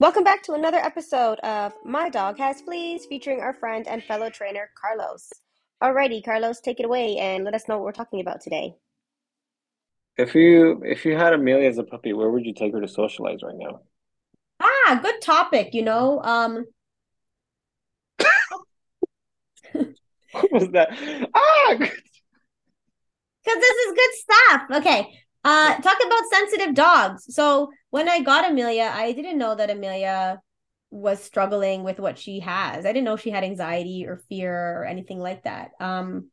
Welcome back to another episode of My Dog Has Fleas featuring our friend and fellow trainer Carlos. Alrighty, Carlos, take it away and let us know what we're talking about today. If you if you had Amelia as a puppy, where would you take her to socialize right now? Ah, good topic, you know. Um What was that? Ah, because this is good stuff. Okay. Uh talk about sensitive dogs. So when I got Amelia, I didn't know that Amelia was struggling with what she has. I didn't know she had anxiety or fear or anything like that. Um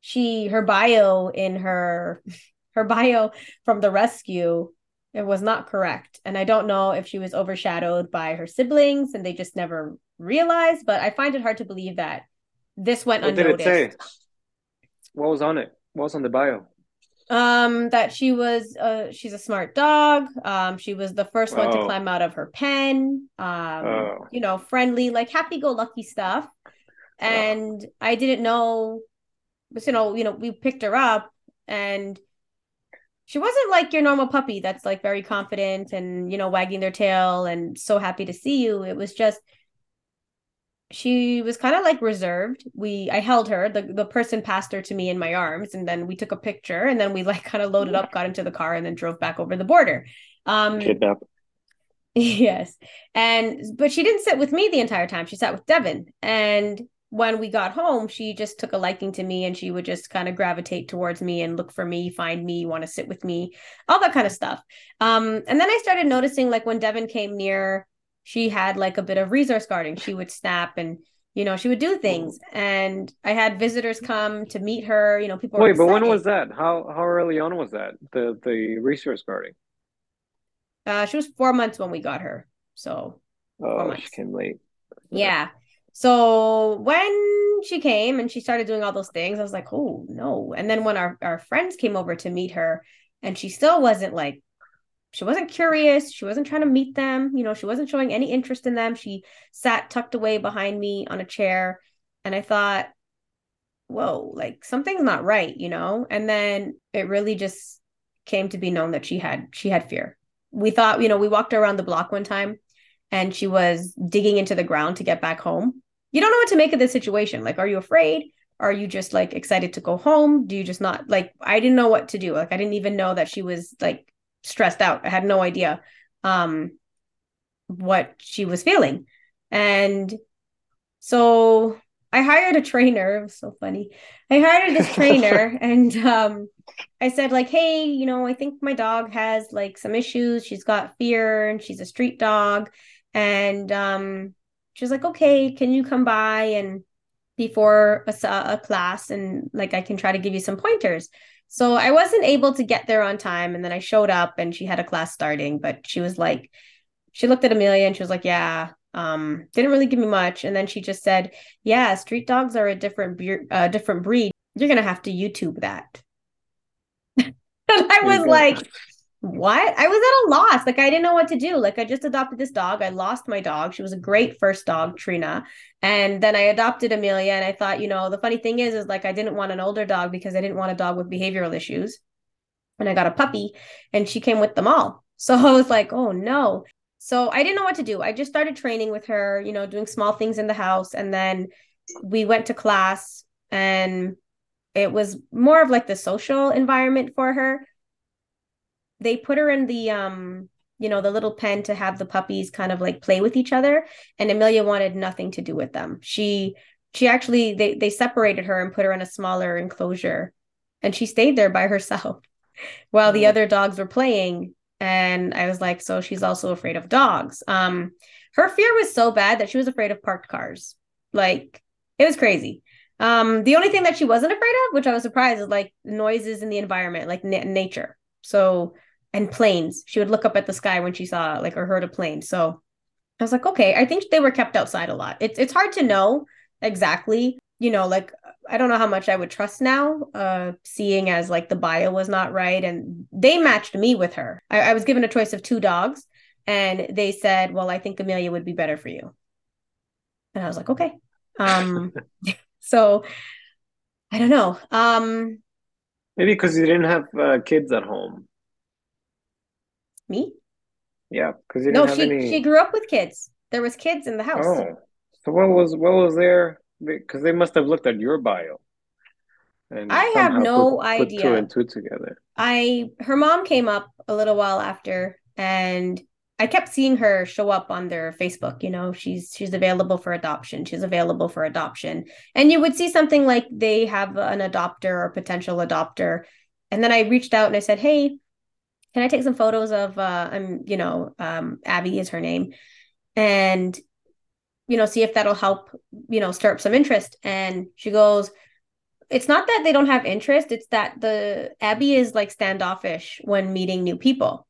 she her bio in her her bio from the rescue it was not correct and i don't know if she was overshadowed by her siblings and they just never realized but i find it hard to believe that this went what did it say? What was on it? What was on the bio? Um that she was uh she's a smart dog. Um she was the first one to Oh, climb out of her pen. Um oh, you know friendly like happy go lucky stuff. Oh. and i didn't know but you know you know we picked her up and she wasn't like your normal puppy that's like very confident and you know wagging their tail and so happy to see you. It was just she was kind of like reserved. We i held her. The, the person passed her to me in my arms and then we took a picture and then we like kind of loaded up got into the car and then drove back over the border. Um Kidnap. yes. And but she didn't sit with me the entire time. She sat with devin. And when we got home she just took a liking to me and she would just kind of gravitate towards me and look for me find me want to sit with me all that kind of stuff. Um and then i started noticing like when devin came near she had like a bit of resource guarding she would snap and you know she would do things and i had visitors come to meet her you know people were Wait, but when was that? How how early on was that? The the resource guarding. uh she was four months when we got her so four Oh, she came late. Yeah. Yeah. So when she came and she started doing all those things, I was like, oh no. And then when our, our friends came over to meet her, and she still wasn't like, she wasn't curious. She wasn't trying to meet them. You know, she wasn't showing any interest in them. She sat tucked away behind me on a chair. And I thought, whoa, like something's not right, you know? And then it really just came to be known that she had she had fear. We thought, you know, we walked around the block one time and she was digging into the ground to get back home. You don't know what to make of this situation. Like, are you afraid? Are you just like excited to go home? Do you just not like I didn't know what to do. Like I didn't even know that she was like stressed out. I had no idea um what she was feeling. And so I hired a trainer. It was so funny. I hired this trainer and um I said like, "Hey, you know, I think my dog has like some issues. She's got fear and she's a street dog." And um she was like, "Okay, can you come by and before a, a class and like I can try to give you some pointers." So I wasn't able to get there on time and then I showed up and she had a class starting, but she was like she looked at Amelia and she was like, "Yeah, um, didn't really give me much." And then she just said, "Yeah, street dogs are a different beer, uh, different breed. You're gonna have to YouTube that." And I was like, "What?" I was at a loss. Like I didn't know what to do. Like I just adopted this dog. I lost my dog. She was a great first dog, Trina. And then I adopted Amelia. And I thought, you know, the funny thing is, is like I didn't want an older dog because I didn't want a dog with behavioral issues. And I got a puppy, and she came with them all. So I was like, "Oh no." So I didn't know what to do. I just started training with her, you know, doing small things in the house. And then we went to class and it was more of like the social environment for her. They put her in the um, you know, the little pen to have the puppies kind of like play with each other. And Amelia wanted nothing to do with them. She she actually they they separated her and put her in a smaller enclosure and she stayed there by herself while the other dogs were playing. And I was like, so she's also afraid of dogs. Um, her fear was so bad that she was afraid of parked cars. Like it was crazy. Um, the only thing that she wasn't afraid of, which I was surprised, is like noises in the environment, like na- nature. So and planes. She would look up at the sky when she saw like or heard a plane. So I was like, okay, I think they were kept outside a lot. It's it's hard to know exactly, you know, like I don't know how much I would trust now, uh, seeing as like the bio was not right and they matched me with her. I, I was given a choice of two dogs and they said, Well, I think Amelia would be better for you. And I was like, okay. Um, so I don't know. Um, maybe because you didn't have uh, kids at home. Me? Yeah, because you No, she any. she grew up with kids. There was kids in the house. Oh, so what was what was there? Because they must have looked at your bio and I have somehow put no put two and two together. I her mom came up a little while after and I kept seeing her show up on their Facebook, you know, she's she's available for adoption. She's available for adoption. And you would see something like they have an adopter or potential adopter. And then I reached out and I said, "Hey, can I take some photos of uh I'm, you know, um Abby is her name and you know, see if that'll help, you know, stir up some interest." And she goes, it's not that they don't have interest, it's that the Abby is like standoffish when meeting new people.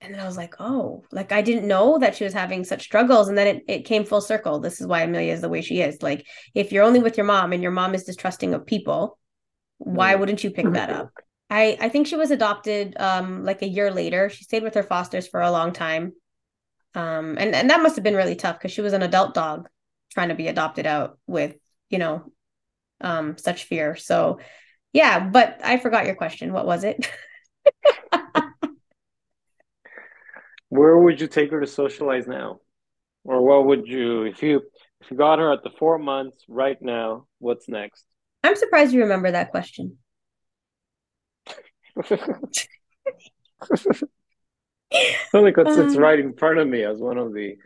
And then I was like, oh, like I didn't know that she was having such struggles. And then it, it came full circle. This is why Amelia is the way she is. Like, if you're only with your mom and your mom is distrusting of people, why Mm. wouldn't you pick that up? I, I think she was adopted um like a year later. She stayed with her fosters for a long time. Um and, and that must have been really tough because she was an adult dog trying to be adopted out with, you know, um such fear. So yeah, but I forgot your question. What was it? Where would you take her to socialize now? Or what would you if you if you got her at the four months right now, what's next? I'm surprised you remember that question. Only because it's Um, right in front of me as one of the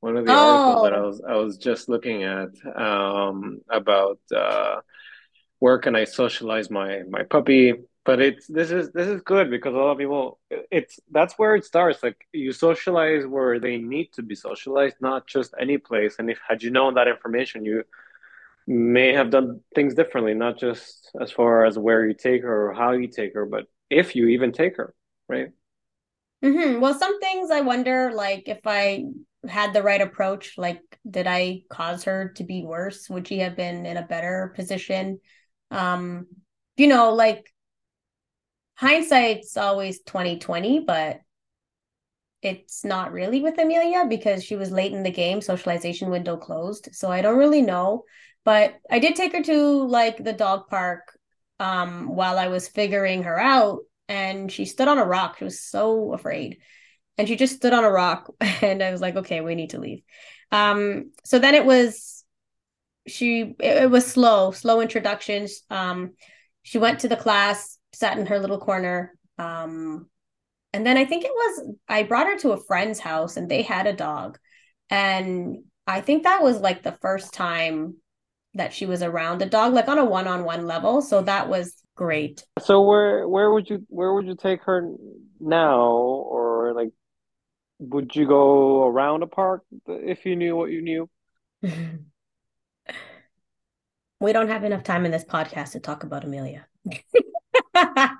one of the articles that I oh, was I was just looking at um, about uh, where can I socialize my my puppy. But it's this is this is good because a lot of people it's that's where it starts. Like you socialize where they need to be socialized, not just any place. And if had you known that information, you may have done things differently, not just as far as where you take her or how you take her, but if you even take her, right? hmm Well, some things I wonder, like if I had the right approach, like did I cause her to be worse? Would she have been in a better position? Um, you know, like hindsight's always 2020, but it's not really with Amelia because she was late in the game, socialization window closed. So I don't really know. But I did take her to like the dog park um while I was figuring her out and she stood on a rock. She was so afraid. And she just stood on a rock and I was like, okay, we need to leave. Um so then it was she it, it was slow, slow introductions. Um she went to the class, sat in her little corner. Um and then I think it was I brought her to a friend's house and they had a dog. And I think that was like the first time that she was around a dog, like on a one-on-one level. So that was great. So where where would you where would you take her now, or like would you go around a park if you knew what you knew? we don't have enough time in this podcast to talk about Amelia.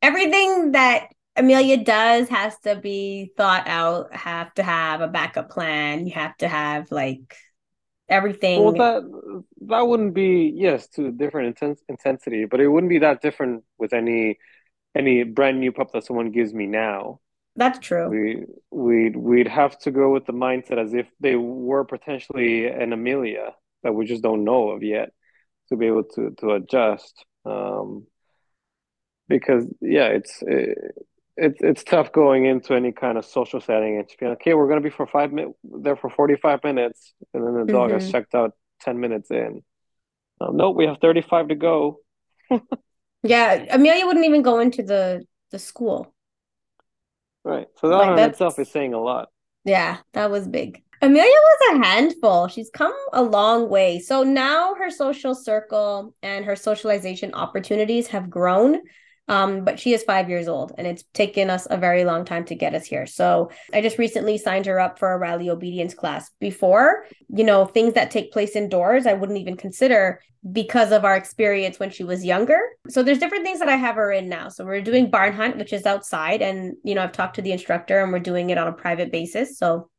Everything that Amelia does has to be thought out, have to have a backup plan. You have to have like Well, everything. that that wouldn't be yes to a different intense intensity, but it wouldn't be that different with any any brand new pup that someone gives me now. That's true. We we'd we'd have to go with the mindset as if they were potentially an Amelia that we just don't know of yet to be able to to adjust. Um, because yeah, it's it, it's it's tough going into any kind of social setting and to be like, okay, we're gonna be for five minutes there for 45 minutes, and then the dog has hmm checked out 10 minutes in. Um, nope, we have 35 to go. Yeah, Amelia wouldn't even go into the the school. Right. So that Like in itself is saying a lot. yeah, that was big. Amelia was a handful. She's come a long way. So now her social circle and her socialization opportunities have grown. Um, but she is five years old and it's taken us a very long time to get us here. So I just recently signed her up for a rally obedience class. Before, you know, things that take place indoors, I wouldn't even consider because of our experience when she was younger. So there's different things that I have her in now. So we're doing barn hunt, which is outside. And, you know, I've talked to the instructor and we're doing it on a private basis. So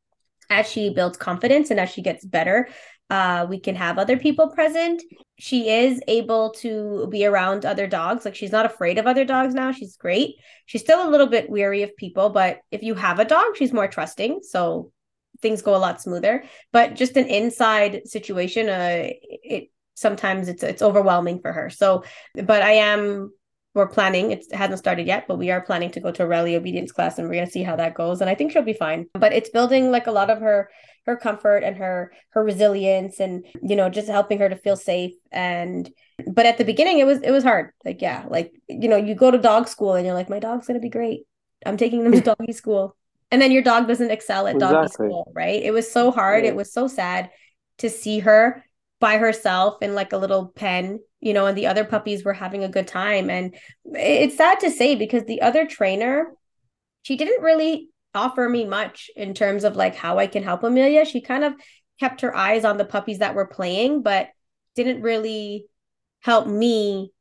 as she builds confidence and as she gets better, uh, we can have other people present. She is able to be around other dogs. Like she's not afraid of other dogs now. She's great. She's still a little bit weary of people, but if you have a dog, she's more trusting. So things go a lot smoother. But just an inside situation, uh, it sometimes it's it's overwhelming for her. So, but I am we're planning it hasn't started yet but we are planning to go to a rally obedience class and we're going to see how that goes and i think she'll be fine but it's building like a lot of her her comfort and her her resilience and you know just helping her to feel safe. And but at the beginning it was it was hard. Like yeah like you know you go to dog school and you're like my dog's going to be great. I'm taking them to doggy school. And then your dog doesn't excel at exactly. doggy school right? It was so hard. It was so sad to see her by herself in like a little pen you know and the other puppies were having a good time. And it's sad to say because the other trainer she didn't really offer me much in terms of like how I can help Amelia. She kind of kept her eyes on the puppies that were playing, but didn't really help me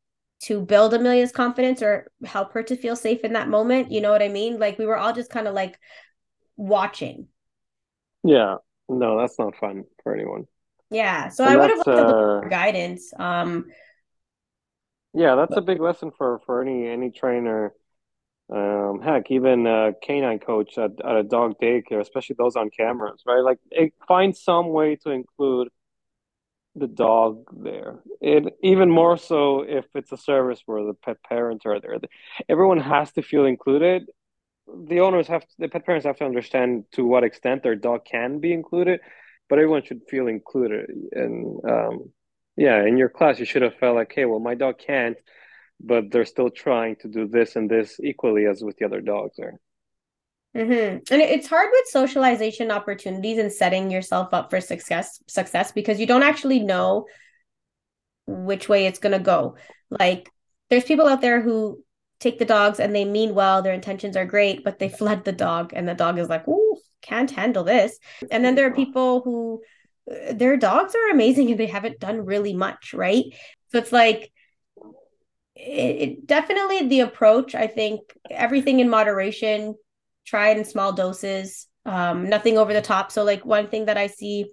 to build Amelia's confidence or help her to feel safe in that moment. You know what I mean? Like we were all just kind of like watching. Yeah. No, that's not fun for anyone. Yeah. So and I would have liked uh, guidance. Um yeah, that's but... a big lesson for for any any trainer um, heck, even a canine coach at, at a dog daycare, especially those on cameras, right? Like, it, find some way to include the dog there. It even more so if it's a service where the pet parents are there. Everyone has to feel included. The owners have, to, the pet parents have to understand to what extent their dog can be included, but everyone should feel included. And um, yeah, in your class, you should have felt like, hey, well, my dog can't but they're still trying to do this and this equally as with the other dogs there. Mm-hmm. And it's hard with socialization opportunities and setting yourself up for success success because you don't actually know which way it's going to go. Like there's people out there who take the dogs and they mean well, their intentions are great, but they flood the dog and the dog is like, "Ooh, can't handle this." And then there are people who uh, their dogs are amazing and they haven't done really much, right? So it's like it, it definitely the approach. I think everything in moderation, try it in small doses, um, nothing over the top. So, like one thing that I see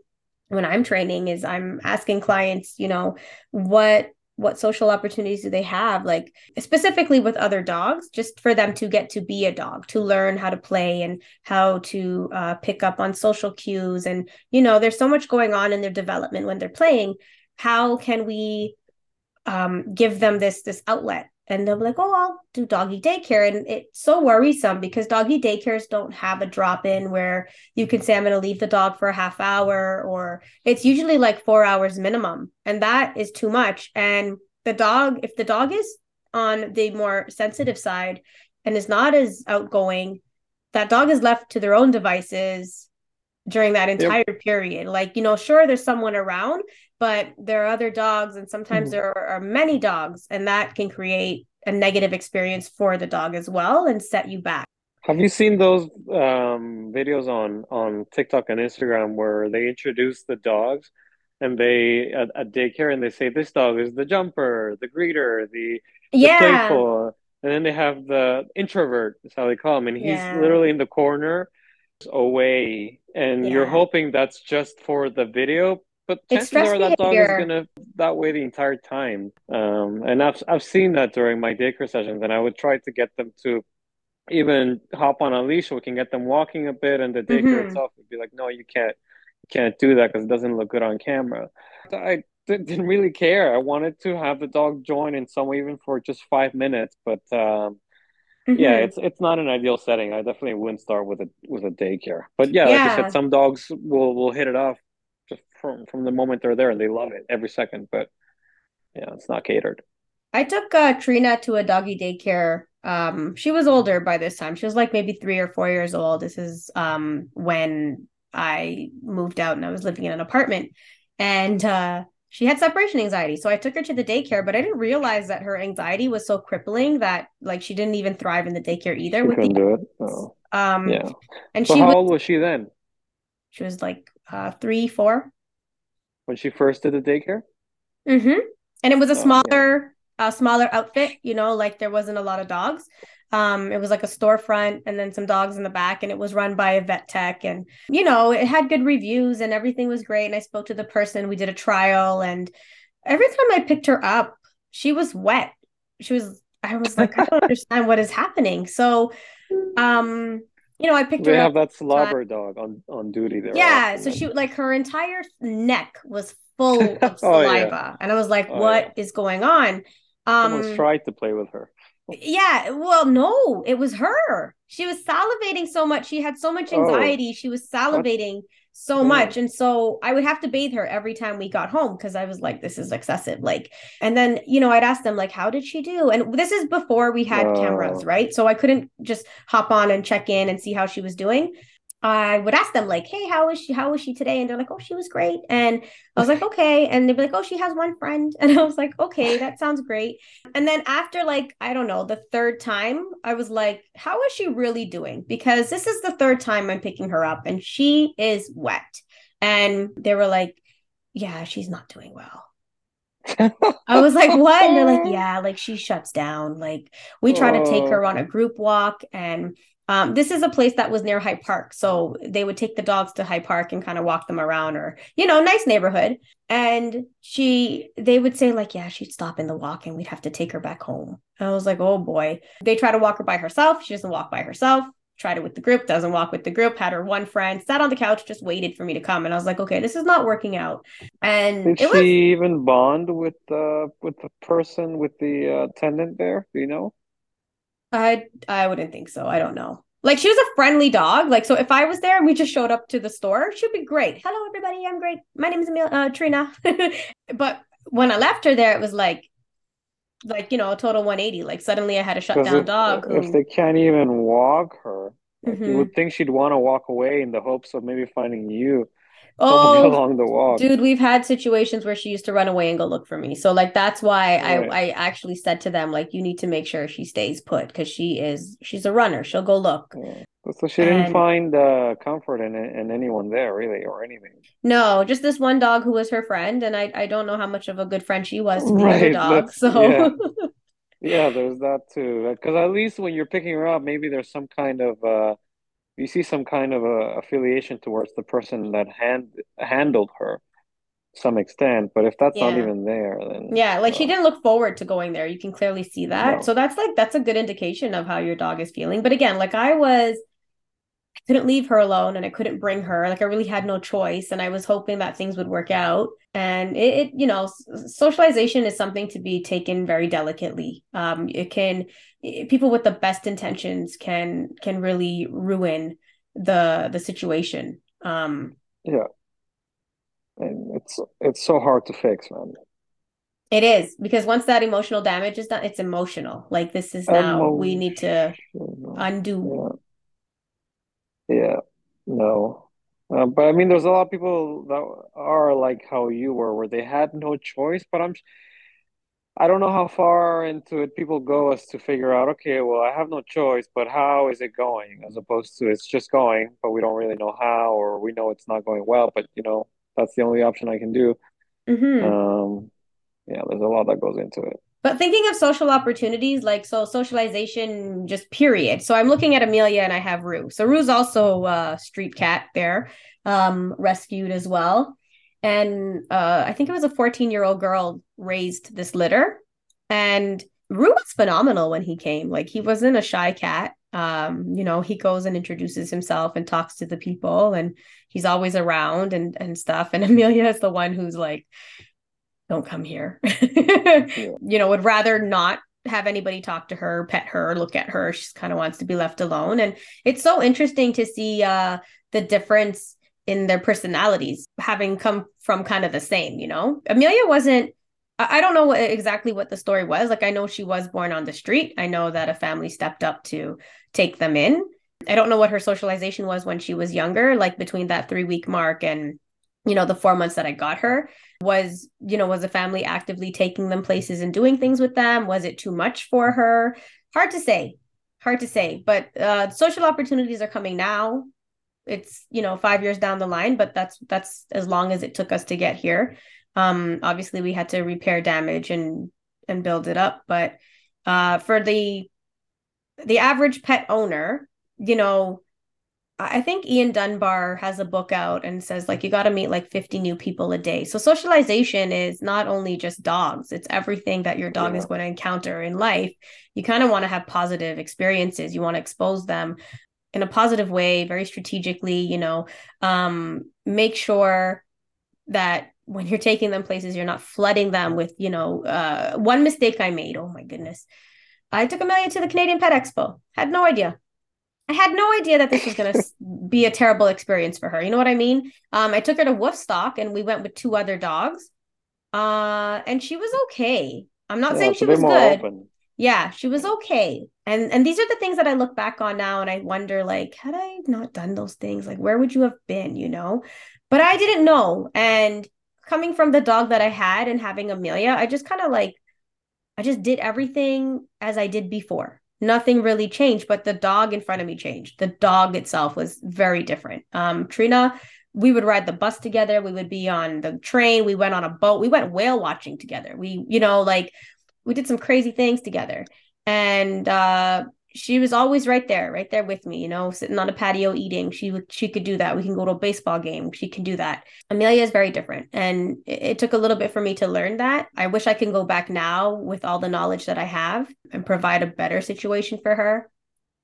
when I'm training is I'm asking clients, you know, what what social opportunities do they have like specifically with other dogs just for them to get to be a dog to learn how to play and how to uh, pick up on social cues and you know there's so much going on in their development when they're playing how can we um, give them this this outlet. And they'll be like oh i'll do doggy daycare. And it's so worrisome because doggy daycares don't have a drop in where you can say i'm going to leave the dog for a half hour or it's usually like four hours minimum. And that is too much. And the dog if the dog is on the more sensitive side and is not as outgoing that dog is left to their own devices during that entire yep. period. Like you know sure there's someone around but there are other dogs and sometimes mm. there are many dogs and that can create a negative experience for the dog as well and set you back have you seen those um, videos on on tiktok and instagram where they introduce the dogs and they at, at daycare and they say this dog is the jumper the greeter the, the yeah playful and then they have the introvert is how they call him and he's yeah. literally in the corner away and yeah. you're hoping that's just for the video but chances are that dog is gonna that way the entire time. Um, and I've I've seen that during my daycare sessions, and I would try to get them to even hop on a leash. So we can get them walking a bit, and the daycare mm-hmm. itself would be like, "No, you can't, you can't do that because it doesn't look good on camera." I didn't really care. I wanted to have the dog join in some way, even for just five minutes. But um, mm-hmm. yeah, it's it's not an ideal setting. I definitely wouldn't start with a with a daycare. But yeah, yeah, like I said, some dogs will will hit it off from from the moment they're there and they love it every second. But yeah, it's not catered. I took uh, Trina to a doggy daycare. Um, she was older by this time. She was like maybe three or four years old. This is um when I moved out and I was living in an apartment, and uh, she had separation anxiety. So I took her to the daycare, but I didn't realize that her anxiety was so crippling that like she didn't even thrive in the daycare either. She with couldn't the, do it. Oh. Um, yeah. And so she how was, old was she then? She was like uh, three, four. When she first did the daycare. Mm-hmm. And it was a oh, smaller, yeah. smaller outfit. You know, like there wasn't a lot of dogs. Um, it was like a storefront and then some dogs in the back, and it was run by a vet tech. And you know, it had good reviews and everything was great. And I spoke to the person. We did a trial, and every time I picked her up, she was wet. She was. I was like, I don't understand what is happening. So, um, you know, I picked they her. have that slobber dog on on duty there. Yeah, so she like her entire neck was full of saliva, oh, yeah. and I was like, oh, "What yeah. is going on?" Um, Someone's tried to play with her. Yeah, well, no, it was her. She was salivating so much. She had so much Oh, anxiety. She was salivating so damn. much. And so I would have to bathe her every time we got home because I was like, this is excessive. Like, and then, you know, I'd ask them, like, how did she do? And this is before we had cameras, right? So I couldn't just hop on and check in and see how she was doing. I would ask them, like, hey, how is she? How was she today? And they're like, oh, she was great. And I was like, okay. And they'd be like, oh, she has one friend. And I was like, okay, that sounds great. And then after like, I don't know, the third time, I was like, how is she really doing? Because this is the third time I'm picking her up and she is wet. And they were like, yeah, she's not doing well. I was like, what? And they're like, yeah, like she shuts down. Like we try to take oh. her Oh. on a group walk and um, this is a place that was near High Park. So they would take the dogs to High Park and kind of walk them around or, you know, nice neighborhood. And she, they would say, like, yeah, she'd stop in the walk and we'd have to take her back home. And I was like, oh boy. They try to walk her by herself. She doesn't walk by herself. Tried it with the group, doesn't walk with the group. Had her one friend, sat on the couch, just waited for me to come. And I was like, okay, this is not working out. And Did she was even bond with uh with the person with the uh, attendant there? Do you know? I I wouldn't think so. I don't know. Like she was a friendly dog. Like so, if I was there and we just showed up to the store, she'd be great. Hello, everybody. I'm great. My name is Emil, uh, Trina. but when I left her there, it was like, like you know, a total 180. Like suddenly, I had a shut down dog if who. they can't even walk her, like you would think she'd want to walk away in the hopes of maybe finding you Oh, along the walk. Dude, we've had situations where she used to run away and go look for me. So like that's why I Right. I actually said to them like you need to make sure she stays put because she is she's a runner. She'll go look. Yeah. So she didn't And find uh, comfort in in anyone there, really, or anything. no, just this one dog who was her friend, and I I don't know how much of a good friend she was to the other dog. Let's, yeah. So Yeah, there's that too. Because at least when you're picking her up, maybe there's some kind of uh, you see some kind of a affiliation towards the person that hand handled her some extent. But if that's not even there, then Yeah, like she well, didn't look forward to going there. You can clearly see that. no. So that's like that's a good indication of how your dog is feeling. But again, like I was I couldn't leave her alone and I couldn't bring her. Like I really had no choice and I was hoping that things would work out. And it, it you know, socialization is something to be taken very delicately. Um it can i- people with the best intentions can can really ruin the the situation. Um Yeah, and it's it's so hard to fix, man. It is because once that emotional damage is done, it's emotional. Like this is now we need to Emotional. undo. Yeah, no. Uh, but I mean, there's a lot of people that are like how you were, where they had no choice. But I'm, I don't know how far into it people go as to figure out, okay, well, I have no choice, but how is it going? As opposed to it's just going, but we don't really know how, or we know it's not going well, but you know, that's the only option I can do. hmm Um, yeah, there's a lot that goes into it. But thinking of social opportunities, like so socialization, just period. So I'm looking at Amelia and I have Rue. So Rue's also a street cat there, um, rescued as well. And uh, I think it was a 14 year old girl raised this litter. And Rue was phenomenal when he came. Like he wasn't a shy cat. Um, you know, he goes and introduces himself and talks to the people and he's always around and and stuff. And Amelia is the one who's like, don't come here. you know, would rather not have anybody talk to her, pet her, look at her. She kind of wants to be left alone. And it's so interesting to see uh the difference in their personalities having come from kind of the same, you know. Amelia wasn't I I don't know what, exactly what the story was. Like I know she was born on the street. I know that a family stepped up to take them in. I don't know what her socialization was when she was younger, like between that 3 week mark and you know the 4 months that I got her was you know was the family actively taking them places and doing things with them? Was it too much for her? Hard to say hard to say but uh social opportunities are coming now. It's you know 5 years down the line but that's that's as long as it took us to get here. Um obviously we had to repair damage and and build it up but uh for the the average pet owner you know I think Ian Dunbar has a book out and says like you got to meet like 50 new people a day. So socialization is not only just dogs, it's everything that your dog Yeah. is going to encounter in life. You kind of want to have positive experiences. You want to expose them in a positive way, very strategically, you know, um make sure that when you're taking them places you're not flooding them with, you know, uh one mistake I made, oh my goodness. I took Amelia to the Canadian Pet Expo. Had no idea. I had no idea that this was going to be a terrible experience for her. You know what I mean? Um, I took her to Woofstock and we went with two other dogs. Uh, and she was okay. I'm not yeah, saying she was good. Open. Yeah, she was okay. And and these are the things that I look back on now and I wonder like, had I not done those things, like where would you have been, you know? But I didn't know. And coming from the dog that I had and having Amelia, I just kind of like I just did everything as I did before. Nothing really changed, but the dog in front of me changed. The dog itself was very different. Um, Trina, we would ride the bus together. We would be on the train. We went on a boat. We went whale watching together. We, you know, like we did some crazy things together. And uh, she was always right there, right there with me, you know, sitting on a patio eating. She she could do that. We can go to a baseball game. She can do that. Amelia is very different. And it, it took a little bit for me to learn that. I wish I can go back now with all the knowledge that I have and provide a better situation for her.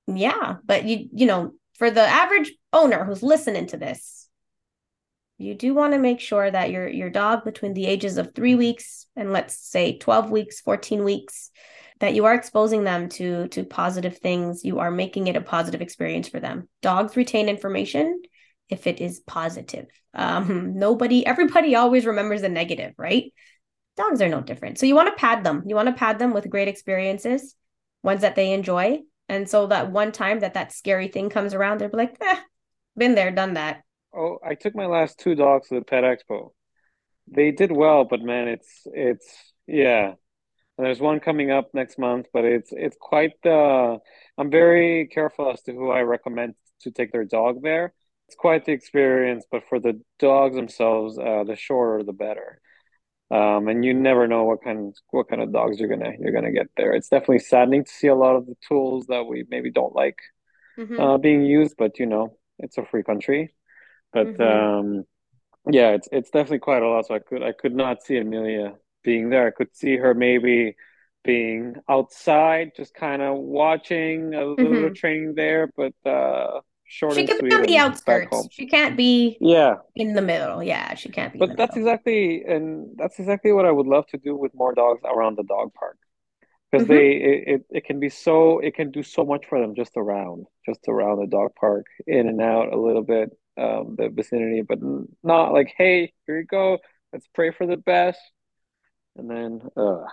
Yeah. But you, you know, for the average owner who's listening to this, you do want to make sure that your your dog between the ages of three weeks and let's say 12 weeks, 14 weeks that you are exposing them to to positive things. You are making it a positive experience for them. Dogs retain information if it is positive. Um nobody everybody always remembers the negative right? Dogs are no different. So you want to pad them. You want to pad them with great experiences ones that they enjoy. And so that one time that that scary thing comes around they're like eh, been there done that. Oh i took my last two dogs to the pet expo. They did well but man it's it's yeah there's one coming up next month, but it's it's quite. Uh, I'm very careful as to who I recommend to take their dog there. It's quite the experience, but for the dogs themselves, uh, the shorter the better. Um, and you never know what kind what kind of dogs you're gonna you're gonna get there. It's definitely saddening to see a lot of the tools that we maybe don't like mm-hmm. uh, being used, but you know it's a free country. But mm-hmm. um, yeah, it's it's definitely quite a lot. So I could I could not see Amelia being there. I could see her maybe being outside, just kind of watching a little mm-hmm. training there, but uh, short. She could be on the outskirts. She can't be yeah in the middle. Yeah, she can't be. But that's middle. exactly and that's exactly what I would love to do with more dogs around the dog park because mm-hmm. they it, it, it can be so it can do so much for them just around just around the dog park in and out a little bit um the vicinity but not like hey here you go let's pray for the best and then uh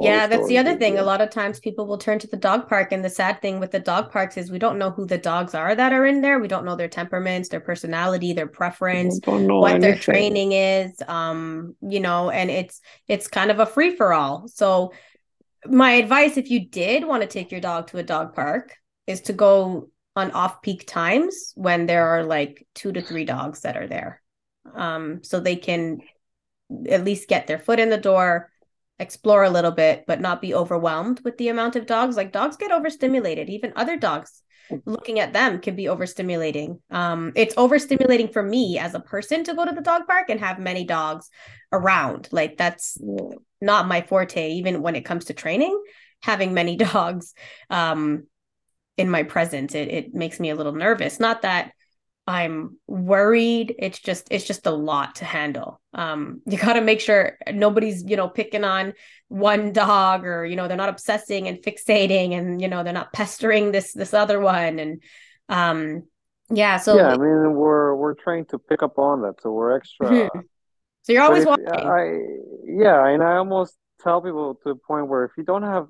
yeah, that's the other thing. A lot of times people will turn to the dog park. And the sad thing with the dog parks is we don't know who the dogs are that are in there. We don't know their temperaments, their personality, their preference, what anything. their training is. Um, you know, and it's it's kind of a free for all. So my advice if you did want to take your dog to a dog park is to go on off peak times when there are like two to three dogs that are there. Um, so they can at least get their foot in the door explore a little bit but not be overwhelmed with the amount of dogs. Like dogs get overstimulated. Even other dogs looking at them can be overstimulating. Um it's overstimulating for me as a person to go to the dog park and have many dogs around. Like that's not my forte even when it comes to training having many dogs um in my presence. It, it makes me a little nervous. Not that I'm worried. It's just it's just a lot to handle. Um, you got to make sure nobody's you know picking on one dog or you know they're not obsessing and fixating and you know they're not pestering this this other one and um yeah so yeah I mean we're we're trying to pick up on that so we're extra. Mm-hmm. So you're always watching. I yeah, and I almost tell people to the point where if you don't have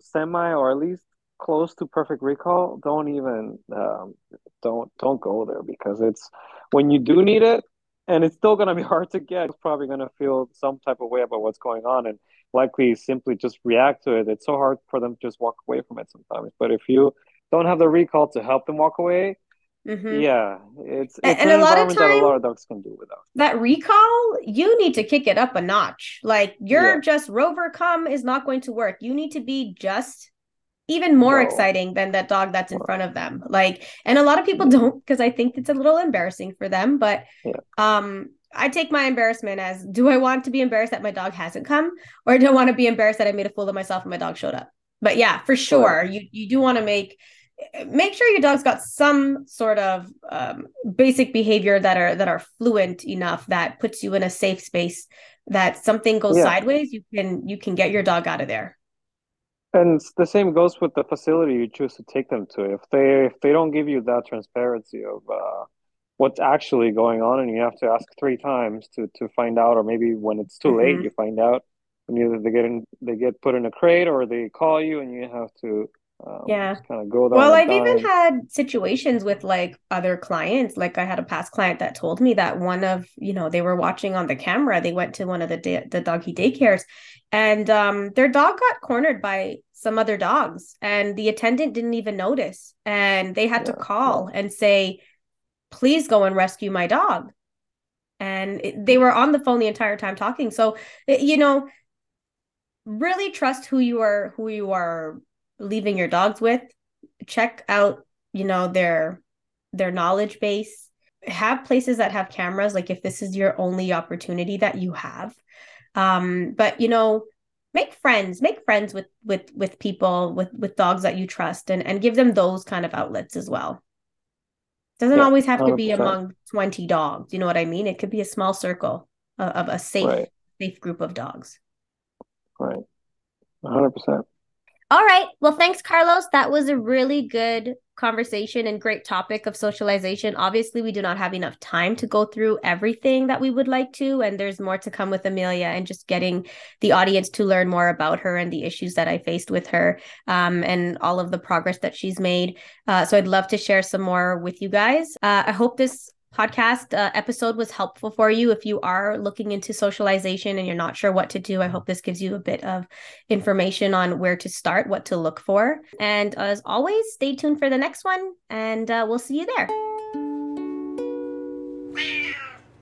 semi or at least close to perfect recall, don't even um, don't don't go there because it's when you do need it, and it's still gonna be hard to get. It's probably gonna feel some type of way about what's going on, and likely simply just react to it. It's so hard for them to just walk away from it sometimes. But if you don't have the recall to help them walk away, Mm-hmm. Yeah, it's, it's and, a lot of time, that a lot of dogs can do without. That recall, you need to kick it up a notch. Like your yeah. just rover come is not going to work. You need to be just even more exciting than that dog that's in front of them. Like and a lot of people don't because i think it's a little embarrassing for them but yeah. um i take my embarrassment as do i want to be embarrassed that my dog hasn't come or do i want to be embarrassed that i made a fool of myself and my dog showed up? But yeah for sure you you do want to make make sure your dog's got some sort of um, basic behavior that are that are fluent enough that puts you in a safe space that something goes yeah. sideways you can you can get your dog out of there And the same goes with the facility you choose to take them to. If they if they don't give you that transparency of uh, what's actually going on, and you have to ask three times to to find out, or maybe when it's too mm-hmm. late, you find out. And either they get in, they get put in a crate, or they call you, and you have to um, yeah. kind of go well i've time. even had situations with like other clients. Like i had a past client that told me that one of you know they were watching on the camera. They went to one of the da- the doggy daycares. And um their dog got cornered by some other dogs and the attendant didn't even notice. And they had yeah, to call yeah. and say please go and rescue my dog. And it, they were on the phone the entire time talking. So you know really trust who you are who you are leaving your dogs with check out you know their their knowledge base. Have places that have cameras like if this is your only opportunity that you have. Um but you know make friends make friends with with with people with with dogs that you trust and and give them those kind of outlets as well. Doesn't yeah, always have 100%. to be among 20 dogs you know what i mean? It could be a small circle of, of a safe right. safe group of dogs. Right. 100% all right. Well, thanks, Carlos. That was a really good conversation and great topic of socialization. Obviously, we do not have enough time to go through everything that we would like to. And there's more to come with Amelia and just getting the audience to learn more about her and the issues that I faced with her um, and all of the progress that she's made. Uh, so I'd love to share some more with you guys. Uh, I hope this podcast uh, episode was helpful for you. If you are looking into socialization and you're not sure what to do i hope this gives you a bit of information on where to start what to look for. And as always stay tuned for the next one and uh, we'll see you there.